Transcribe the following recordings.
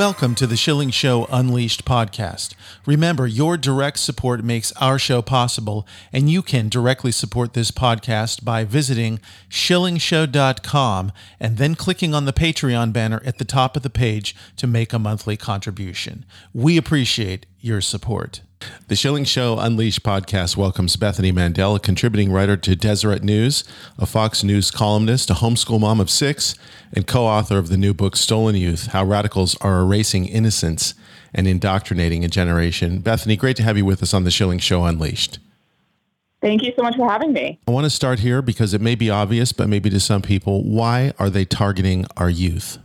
Welcome to the Schilling Show Unleashed podcast. Remember, your direct support makes our show possible, and you can directly support this podcast by visiting schillingshow.com and then clicking on the Patreon banner at the top of the page to make a monthly contribution. We appreciate your support. The Schilling Show Unleashed podcast welcomes Bethany Mandel, a contributing writer to Deseret News, a Fox News columnist, a homeschool mom of six, and co author of the new book Stolen Youth How Radicals Are Erasing Innocence and Indoctrinating a Generation. Bethany, great to have you with us on The Schilling Show Unleashed. Thank you so much for having me. I want to start here because it may be obvious, but maybe to some people, why are they targeting our youth?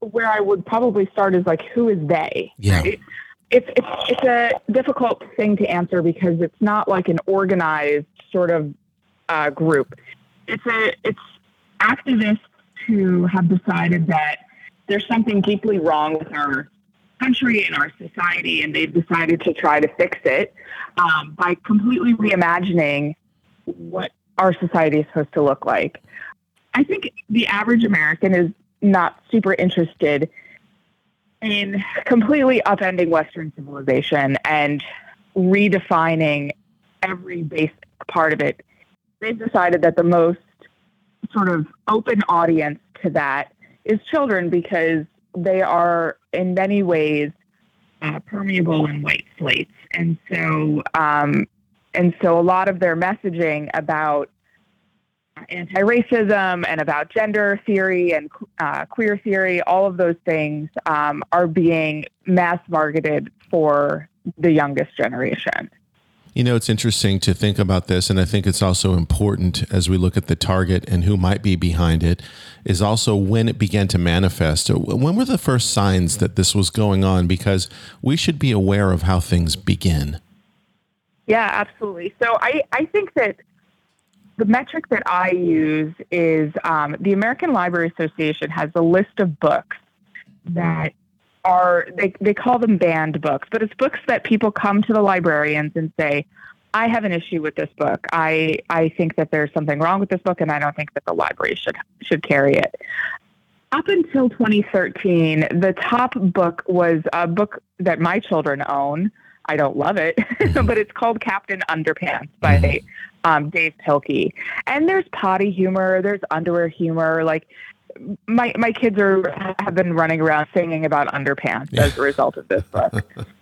Where I would probably start is like, who is they? Yeah. Right? It's it's it's a difficult thing to answer because it's not like an organized sort of uh, group. It's a it's activists who have decided that there's something deeply wrong with our country and our society, and they've decided to try to fix it um, by completely reimagining what our society is supposed to look like. I think the average American is not super interested in completely upending Western civilization and redefining every basic part of it, they've decided that the most sort of open audience to that is children because they are in many ways uh, permeable and white slates, and so um, and so a lot of their messaging about anti-racism and about gender theory and uh, queer theory, all of those things um, are being mass marketed for the youngest generation. You know, it's interesting to think about this, and I think it's also important as we look at the target and who might be behind it, is also when it began to manifest. When were the first signs that this was going on? Because we should be aware of how things begin. Yeah, absolutely. So I, I think that the metric that I use is um, the American Library Association has a list of books that are they they call them banned books, but it's books that people come to the librarians and say, "I have an issue with this book. I I think that there's something wrong with this book, and I don't think that the library should should carry it." Up until 2013, the top book was a book that my children own. I don't love it, but it's called Captain Underpants by mm-hmm um, Dav Pilkey. And there's potty humor, there's underwear humor. Like my my kids are have been running around singing about underpants yeah. as a result of this book.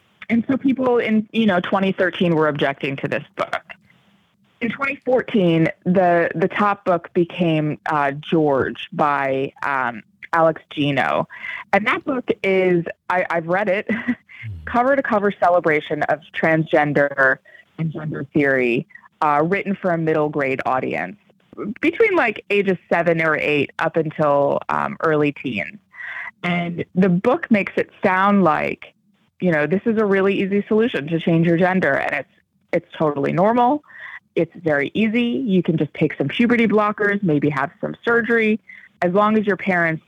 and so people in you know 2013 were objecting to this book. In 2014, the the top book became uh, George by um, Alex Gino, and that book is I, I've read it, cover to cover celebration of transgender and gender theory uh, written for a middle grade audience between like ages seven or eight up until um, early teens. And the book makes it sound like, you know, this is a really easy solution to change your gender, and it's it's totally normal. It's very easy. You can just take some puberty blockers, maybe have some surgery, as long as your parents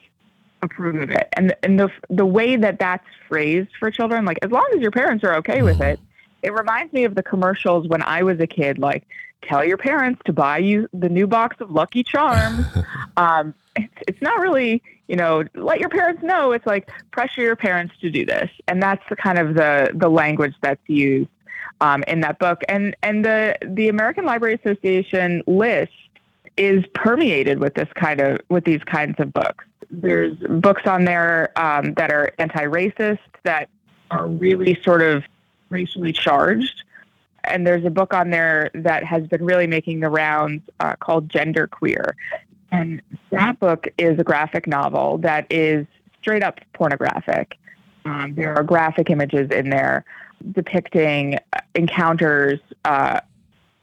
approve of it. And and the the way that that's phrased for children, like as long as your parents are okay with it, it reminds me of the commercials when I was a kid, like tell your parents to buy you the new box of Lucky Charms. um, it's, it's not really, you know, let your parents know. It's like pressure your parents to do this, and that's the kind of the the language that's used um, in that book. And and the the American Library Association list is permeated with this kind of with these kinds of books. There's books on there um, that are anti-racist that are really sort of racially charged. And there's a book on there that has been really making the rounds uh, called Gender Queer. And that book is a graphic novel that is straight up pornographic. Um, there are graphic images in there depicting encounters uh,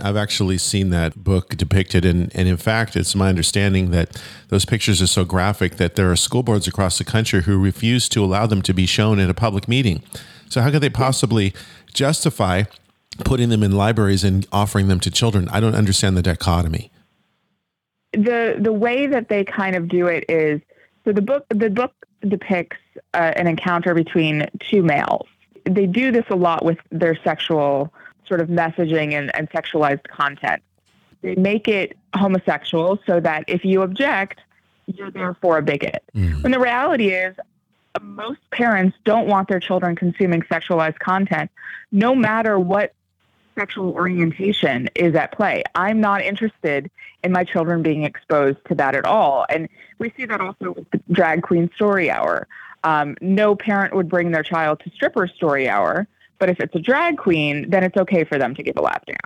I've actually seen that book depicted, and, and in fact, it's my understanding that those pictures are so graphic that there are school boards across the country who refuse to allow them to be shown in a public meeting. So, how could they possibly justify putting them in libraries and offering them to children? I don't understand the dichotomy. The the way that they kind of do it is so the book the book depicts uh, an encounter between two males. They do this a lot with their sexual sort of messaging and, and sexualized content. They make it homosexual so that if you object, you're therefore a bigot. Mm. When the reality is, most parents don't want their children consuming sexualized content, no matter what sexual orientation is at play. I'm not interested in my children being exposed to that at all. And we see that also with the drag queen story hour. Um, no parent would bring their child to stripper story hour but if it's a drag queen, then it's okay for them to give a lap dance.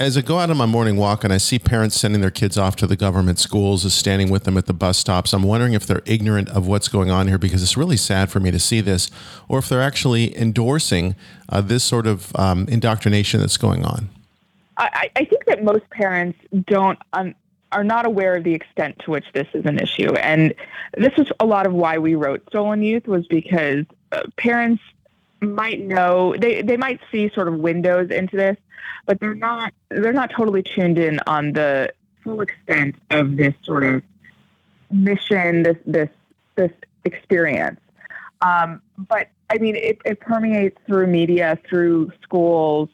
As I go out on my morning walk and I see parents sending their kids off to the government schools, is standing with them at the bus stops, I'm wondering if they're ignorant of what's going on here because it's really sad for me to see this, or if they're actually endorsing uh, this sort of um, indoctrination that's going on. I, I, think that most parents don't um, are not aware of the extent to which this is an issue, and this is a lot of why we wrote Stolen Youth was because uh, parents might know they they might see sort of windows into this, but they're not they're not totally tuned in on the full extent of this sort of mission, this this this experience. Um, but I mean, it, it permeates through media, through schools,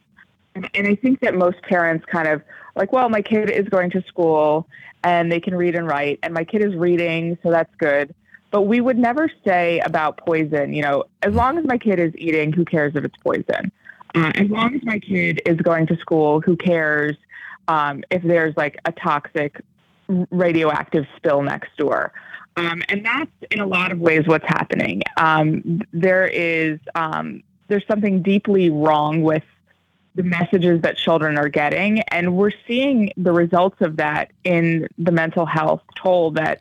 and, and I think that most parents kind of like, well, my kid is going to school and they can read and write, and my kid is reading, so that's good. But we would never say about poison, you know, as long as my kid is eating, who cares if it's poison? Uh, as long as my kid is going to school, who cares um, if there's like a toxic radioactive spill next door? Um, and that's in a lot of ways what's happening. Um, there is um, there's something deeply wrong with the messages that children are getting, and we're seeing the results of that in the mental health toll that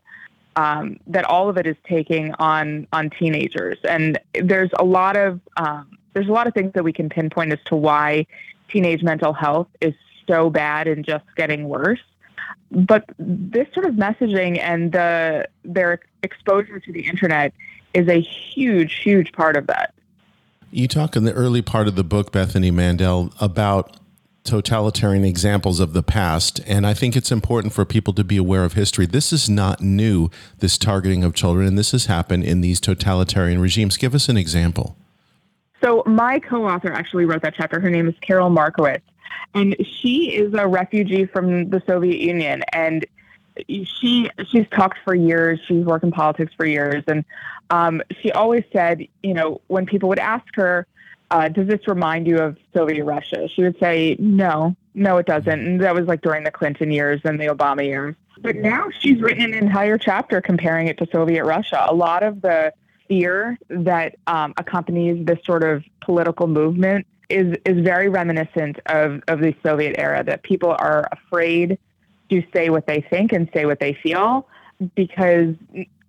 um, that all of it is taking on on teenagers. And there's a lot of um, there's a lot of things that we can pinpoint as to why teenage mental health is so bad and just getting worse. But this sort of messaging and the their exposure to the internet is a huge, huge part of that. You talk in the early part of the book, Bethany Mandel, about totalitarian examples of the past. And I think it's important for people to be aware of history. This is not new, this targeting of children, and this has happened in these totalitarian regimes. Give us an example. So, my co author actually wrote that chapter. Her name is Karol Markowicz, and she is a refugee from the Soviet Union. And she she's talked for years. She's worked in politics for years, and um, she always said, you know, when people would ask her, uh, does this remind you of Soviet Russia? She would say, no, no, it doesn't. And that was like during the Clinton years and the Obama years. But now she's written an entire chapter comparing it to Soviet Russia. A lot of the fear that um, accompanies this sort of political movement is is very reminiscent of, of the Soviet era, that people are afraid to say what they think and say what they feel because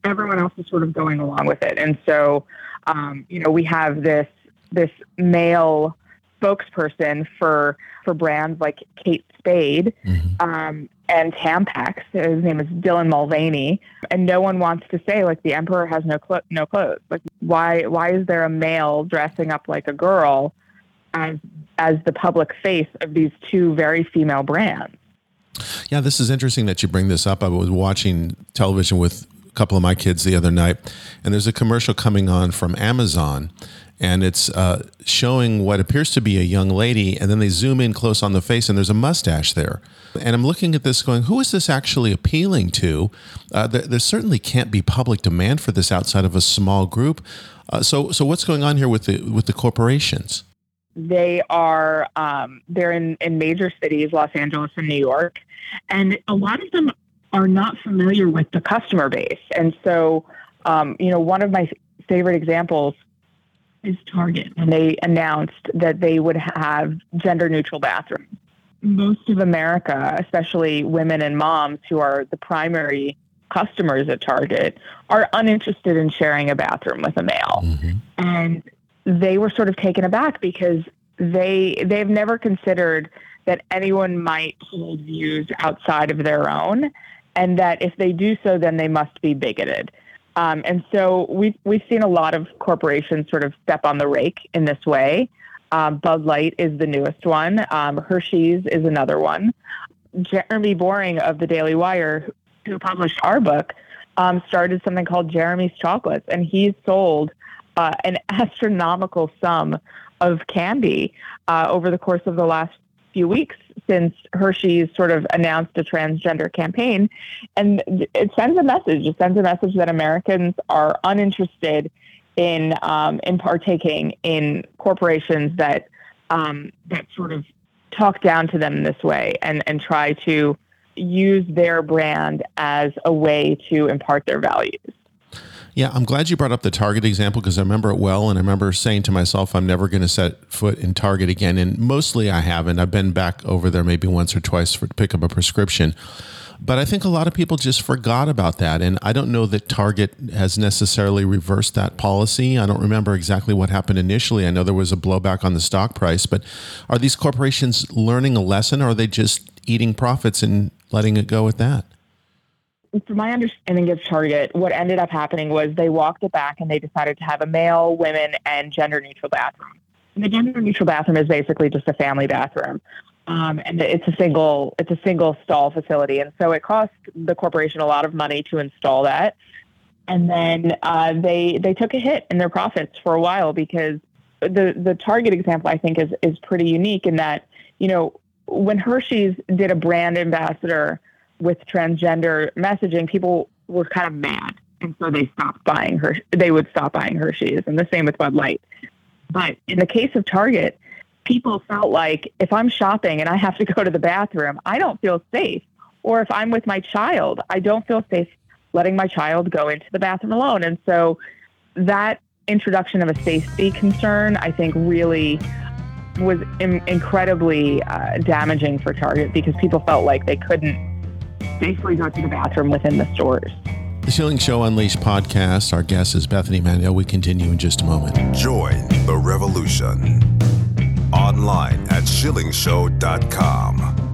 everyone else is sort of going along with it. And so, um, you know, we have this this male spokesperson for for brands like Kate Spade mm-hmm. um, and Tampax. His name is Dylan Mulvaney, and no one wants to say like the emperor has no clo- no clothes. Like why why is there a male dressing up like a girl as as the public face of these two very female brands? Yeah, this is interesting that you bring this up. I was watching television with couple of my kids the other night, and there's a commercial coming on from Amazon and it's uh, showing what appears to be a young lady, and then they zoom in close on the face, and there's a mustache there. And I'm looking at this, going, "Who is this actually appealing to?" Uh, there, there, certainly can't be public demand for this outside of a small group. Uh, so, so what's going on here with the with the corporations? They are um, they're in in major cities, Los Angeles and New York, and a lot of them are not familiar with the customer base, and so. Um, you know, one of my favorite examples is Target, and they announced that they would have gender neutral bathrooms. Most of America, especially women and moms who are the primary customers at Target, are uninterested in sharing a bathroom with a male. Mm-hmm. And they were sort of taken aback because they they've never considered that anyone might hold views outside of their own, and that if they do so, then they must be bigoted. Um, and so we've, we've seen a lot of corporations sort of step on the rake in this way. Um, Bud Light is the newest one. Um, Hershey's is another one. Jeremy Boring of the Daily Wire, who published our book, um, started something called Jeremy's Chocolates, and he's sold uh, an astronomical sum of candy uh, over the course of the last few weeks since Hershey's sort of announced a transgender campaign. And it sends a message. It sends a message that Americans are uninterested in um, in partaking in corporations that um, that sort of talk down to them this way and and try to use their brand as a way to impart their values. Yeah, I'm glad you brought up the Target example because I remember it well. And I remember saying to myself, I'm never going to set foot in Target again. And mostly I haven't. I've been back over there maybe once or twice for, to pick up a prescription. But I think a lot of people just forgot about that. And I don't know that Target has necessarily reversed that policy. I don't remember exactly what happened initially. I know there was a blowback on the stock price. But are these corporations learning a lesson or are they just eating profits and letting it go at that? From my understanding of Target, what ended up happening was they walked it back and they decided to have a male, women, and gender neutral bathroom. And the gender neutral bathroom is basically just a family bathroom. Um, and it's a single it's a single stall facility, and so it cost the corporation a lot of money to install that. And then uh, they they took a hit in their profits for a while because the the Target example I think is is pretty unique in that you know when Hershey's did a brand ambassador with transgender messaging, people were kind of mad, and so they stopped buying her. They would stop buying Hershey's, and the same with Bud Light. But in the case of Target, people felt like if I'm shopping and I have to go to the bathroom, I don't feel safe. Or if I'm with my child, I don't feel safe letting my child go into the bathroom alone. And so that introduction of a safety concern, I think, really was in- incredibly uh, damaging for Target because people felt like they couldn't safely go to the bathroom within the stores. The Schilling Show Unleashed podcast. Our guest is Bethany Mandel. We continue in just a moment. Join the revolution online at schillingshow.com.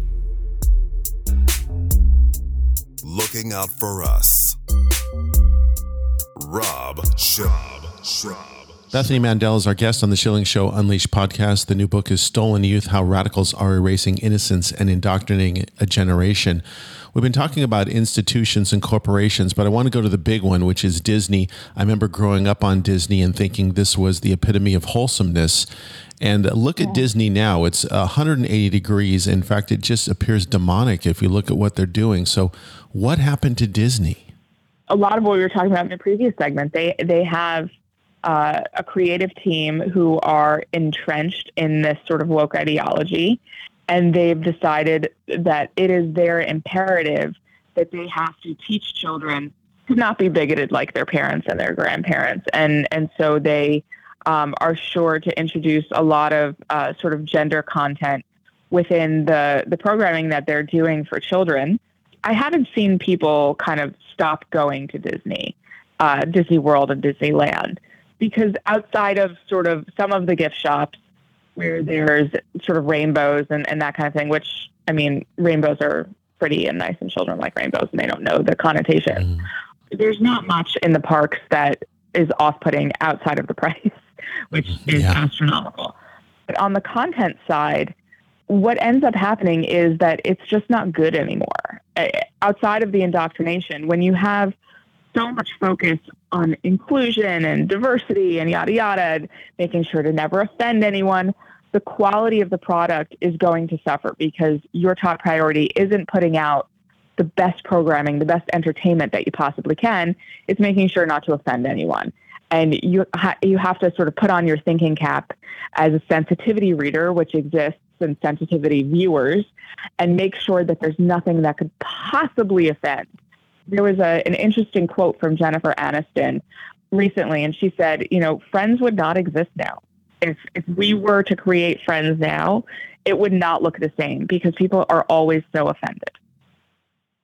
Looking out for us. Rob Schilling. Bethany Mandel is our guest on the Schilling Show Unleashed podcast. The new book is Stolen Youth How Radicals Are Erasing Innocence and Indoctrinating a Generation. We've been talking about institutions and corporations, but I want to go to the big one, which is Disney. I remember growing up on Disney and thinking this was the epitome of wholesomeness. And look at Disney now. It's 180 degrees. In fact, it just appears demonic if you look at what they're doing. So, what happened to Disney? A lot of what we were talking about in the previous segment, they they have uh, a creative team who are entrenched in this sort of woke ideology, and they've decided that it is their imperative that they have to teach children to not be bigoted like their parents and their grandparents, and and so they um, are sure to introduce a lot of uh, sort of gender content within the the programming that they're doing for children. I haven't seen people kind of stop going to Disney, uh, Disney World, and Disneyland because outside of sort of some of the gift shops where there's sort of rainbows and, and that kind of thing, which I mean, rainbows are pretty and nice, and children like rainbows and they don't know the connotation. Mm. There's not much in the parks that is off putting outside of the price, which is yeah. astronomical. But on the content side, what ends up happening is that it's just not good anymore. Uh, outside of the indoctrination, when you have so much focus on inclusion and diversity and yada yada, making sure to never offend anyone, the quality of the product is going to suffer because your top priority isn't putting out the best programming, the best entertainment that you possibly can. It's making sure not to offend anyone. And you ha- you have to sort of put on your thinking cap as a sensitivity reader, which exists in sensitivity viewers, and make sure that there's nothing that could possibly offend. There was a, an interesting quote from Jennifer Aniston recently, and she said, you know, friends would not exist now. If, if we were to create friends now, it would not look the same because people are always so offended.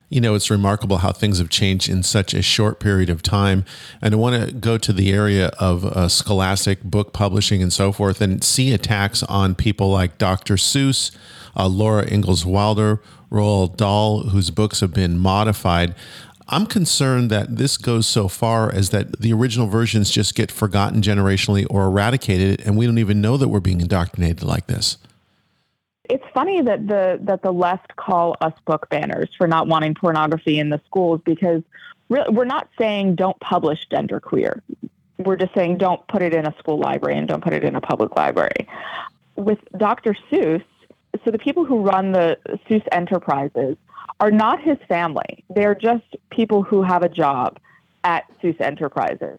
You know, it's remarkable how things have changed in such a short period of time. And I want to go to the area of uh, scholastic book publishing and so forth and see attacks on people like Dr. Seuss, uh, Laura Ingalls Wilder, Roald Dahl, whose books have been modified. I'm concerned that this goes so far as that the original versions just get forgotten generationally or eradicated, and we don't even know that we're being indoctrinated like this it's funny that the that the left call us book banners for not wanting pornography in the schools because we're not saying don't publish genderqueer. We're just saying don't put it in a school library and don't put it in a public library. With Dr. Seuss, so the people who run the Seuss Enterprises are not his family. They're just people who have a job at Seuss Enterprises.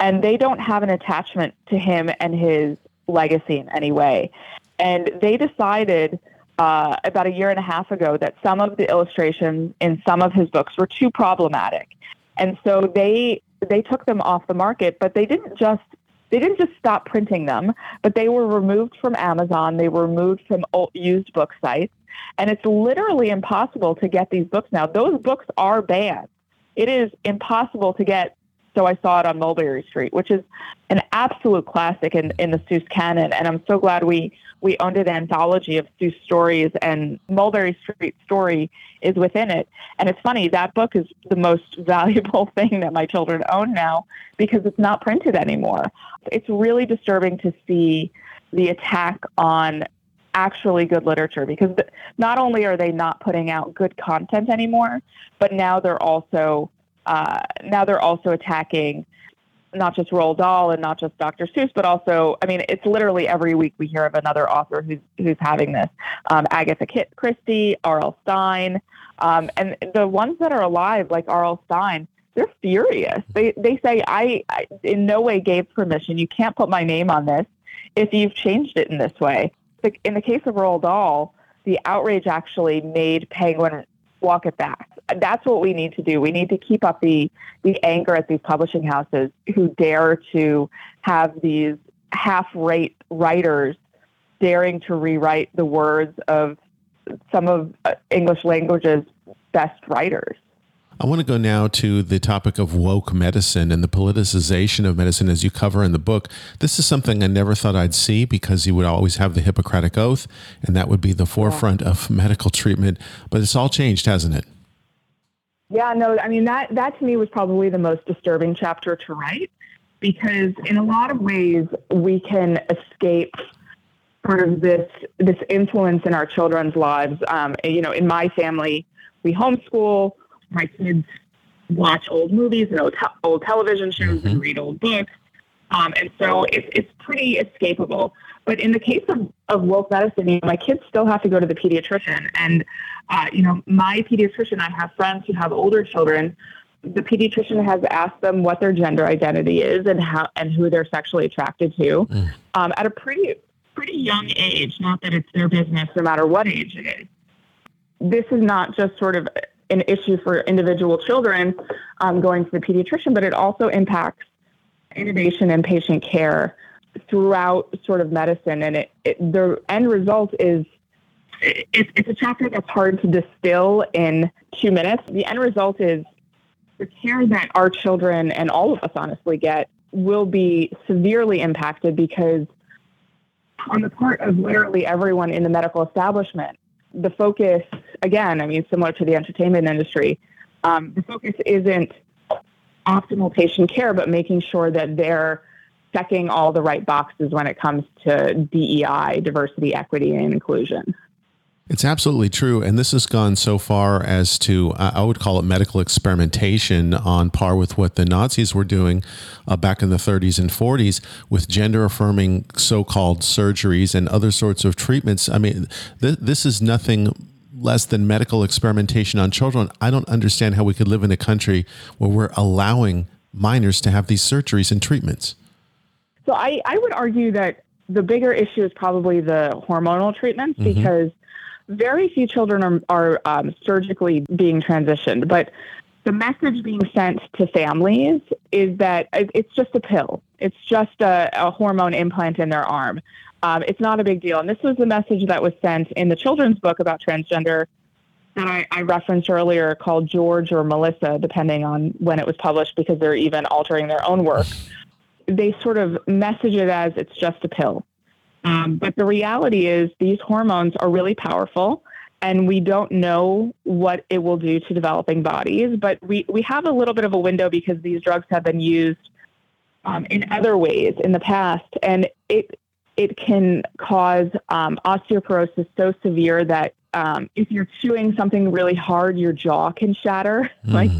And they don't have an attachment to him and his legacy in any way. And they decided uh, about a year and a half ago that some of the illustrations in some of his books were too problematic. And so they they took them off the market, but they didn't just they didn't just stop printing them, but they were removed from Amazon. They were removed from used book sites. And it's literally impossible to get these books now. Those books are banned. It is impossible to get so I saw it on Mulberry Street, which is an absolute classic in, in the Seuss canon. And I'm so glad we, we owned an anthology of Seuss stories, and Mulberry Street story is within it. And it's funny, that book is the most valuable thing that my children own now because it's not printed anymore. It's really disturbing to see the attack on actually good literature because not only are they not putting out good content anymore, but now they're also uh, now they're also attacking not just Roald Dahl and not just Dr. Seuss, but also, I mean, it's literally every week we hear of another author who's who's having this. Um, Agatha Christie, R.L. Stine, um, and the ones that are alive, like R.L. Stine, they're furious. They they say, I, I in no way gave permission. You can't put my name on this if you've changed it in this way. In the case of Roald Dahl, the outrage actually made Penguin walk it back. That's what we need to do. We need to keep up the the anger at these publishing houses who dare to have these half-rate writers daring to rewrite the words of some of uh, English language's best writers. I want to go now to the topic of woke medicine and the politicization of medicine as you cover in the book. This is something I never thought I'd see because you would always have the Hippocratic Oath, and that would be the forefront yeah. of medical treatment. But it's all changed, hasn't it? Yeah, no, I mean, that, that to me was probably the most disturbing chapter to write because in a lot of ways we can escape sort of this this influence in our children's lives. Um, you know, in my family, we homeschool my kids watch old movies and old, te- old television shows mm-hmm. and read old books. Um, and so it's, it's pretty escapable. But in the case of, of woke medicine, you know, my kids still have to go to the pediatrician. And, uh, you know, my pediatrician, I have friends who have older children. The pediatrician has asked them what their gender identity is and how and who they're sexually attracted to mm. um, at a pretty pretty young age. Not that it's their business, no matter what age it is. This is not just sort of an issue for individual children um, going to the pediatrician, but it also impacts innovation and patient care throughout sort of medicine. And it, it the end result is it, it's a chapter that's hard to distill in two minutes. The end result is the care that our children and all of us honestly get will be severely impacted because on the part of literally everyone in the medical establishment, the focus, again, I mean, similar to the entertainment industry, um, the focus isn't optimal patient care, but making sure that they're checking all the right boxes when it comes to DEI, diversity, equity, and inclusion. It's absolutely true. And this has gone so far as to, I would call it medical experimentation on par with what the Nazis were doing uh, back in the 30s and 40s with gender affirming so called surgeries and other sorts of treatments. I mean, th- this is nothing less than medical experimentation on children. I don't understand how we could live in a country where we're allowing minors to have these surgeries and treatments. So I, I would argue that the bigger issue is probably the hormonal treatments mm-hmm. because very few children are, are um, surgically being transitioned, but the message being sent to families is that it's just a pill. It's just a, a hormone implant in their arm. Um, it's not a big deal. And this was the message that was sent in the children's book about transgender that I, I, referenced earlier called George or Melissa, depending on when it was published, because they're even altering their own work. They sort of message it as it's just a pill. Um, but the reality is, these hormones are really powerful, and we don't know what it will do to developing bodies. But we, we have a little bit of a window because these drugs have been used um, in other ways in the past, and it it can cause um, osteoporosis so severe that um, if you're chewing something really hard, your jaw can shatter. Mm. Like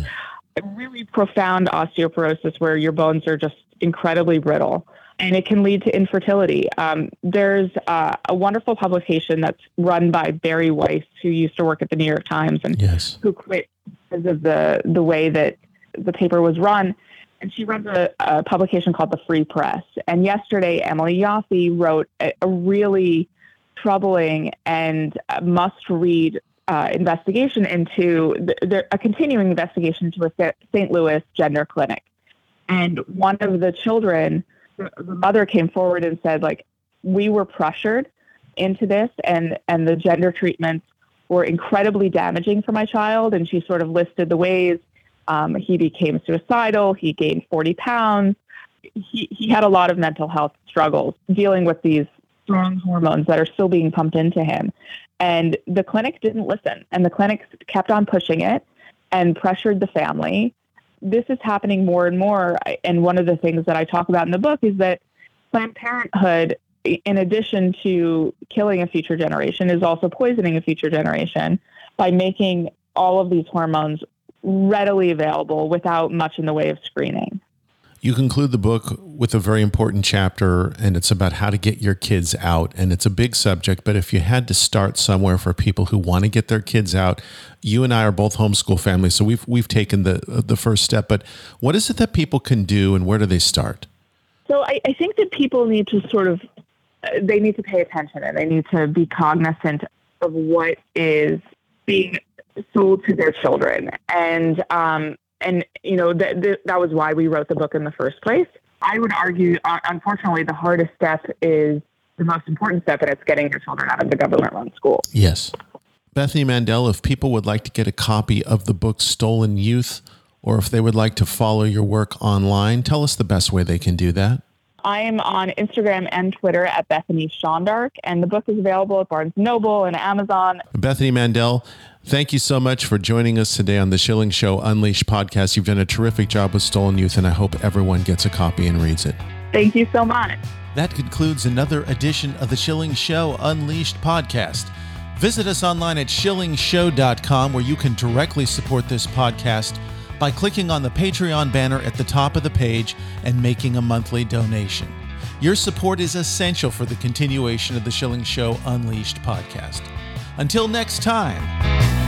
really profound osteoporosis where your bones are just incredibly brittle and it can lead to infertility. Um, there's uh, a wonderful publication that's run by Bari Weiss, who used to work at the New York Times and yes. who quit because of the the way that the paper was run. And she runs a, a publication called The Free Press. And yesterday, Emily Yoffe wrote a, a really troubling and must-read uh, investigation into the, the, a continuing investigation into a St. Louis gender clinic. And one of the children the mother came forward and said, like, we were pressured into this, and and the gender treatments were incredibly damaging for my child. And she sort of listed the ways um, he became suicidal. He gained 40 pounds. He he had a lot of mental health struggles dealing with these strong hormones that are still being pumped into him. And the clinic didn't listen, and the clinic kept on pushing it and pressured the family this is happening more and more. And one of the things that I talk about in the book is that Planned Parenthood, in addition to killing a future generation, is also poisoning a future generation by making all of these hormones readily available without much in the way of screening. You conclude the book with a very important chapter, and it's about how to get your kids out. And it's a big subject, but if you had to start somewhere for people who want to get their kids out, you and I are both homeschool families, so we've we've taken the the first step. But what is it that people can do, and where do they start? So I, I think that people need to sort of they need to pay attention, and they need to be cognizant of what is being sold to their children, and um, and you know that that was why we wrote the book in the first place. I would argue, uh, unfortunately, the hardest step is the most important step, and it's getting your children out of the government-run school. Yes, Bethany Mandel. If people would like to get a copy of the book Stolen Youth, or if they would like to follow your work online, tell us the best way they can do that. I am on Instagram and Twitter at Bethany Shondark, and the book is available at Barnes Noble and Amazon. Bethany Mandel, thank you so much for joining us today on the Schilling Show Unleashed podcast. You've done a terrific job with Stolen Youth, and I hope everyone gets a copy and reads it. Thank you so much. That concludes another edition of the Schilling Show Unleashed podcast. Visit us online at schillingshow.com where you can directly support this podcast by clicking on the Patreon banner at the top of the page and making a monthly donation. Your support is essential for the continuation of the Schilling Show Unleashed podcast. Until next time.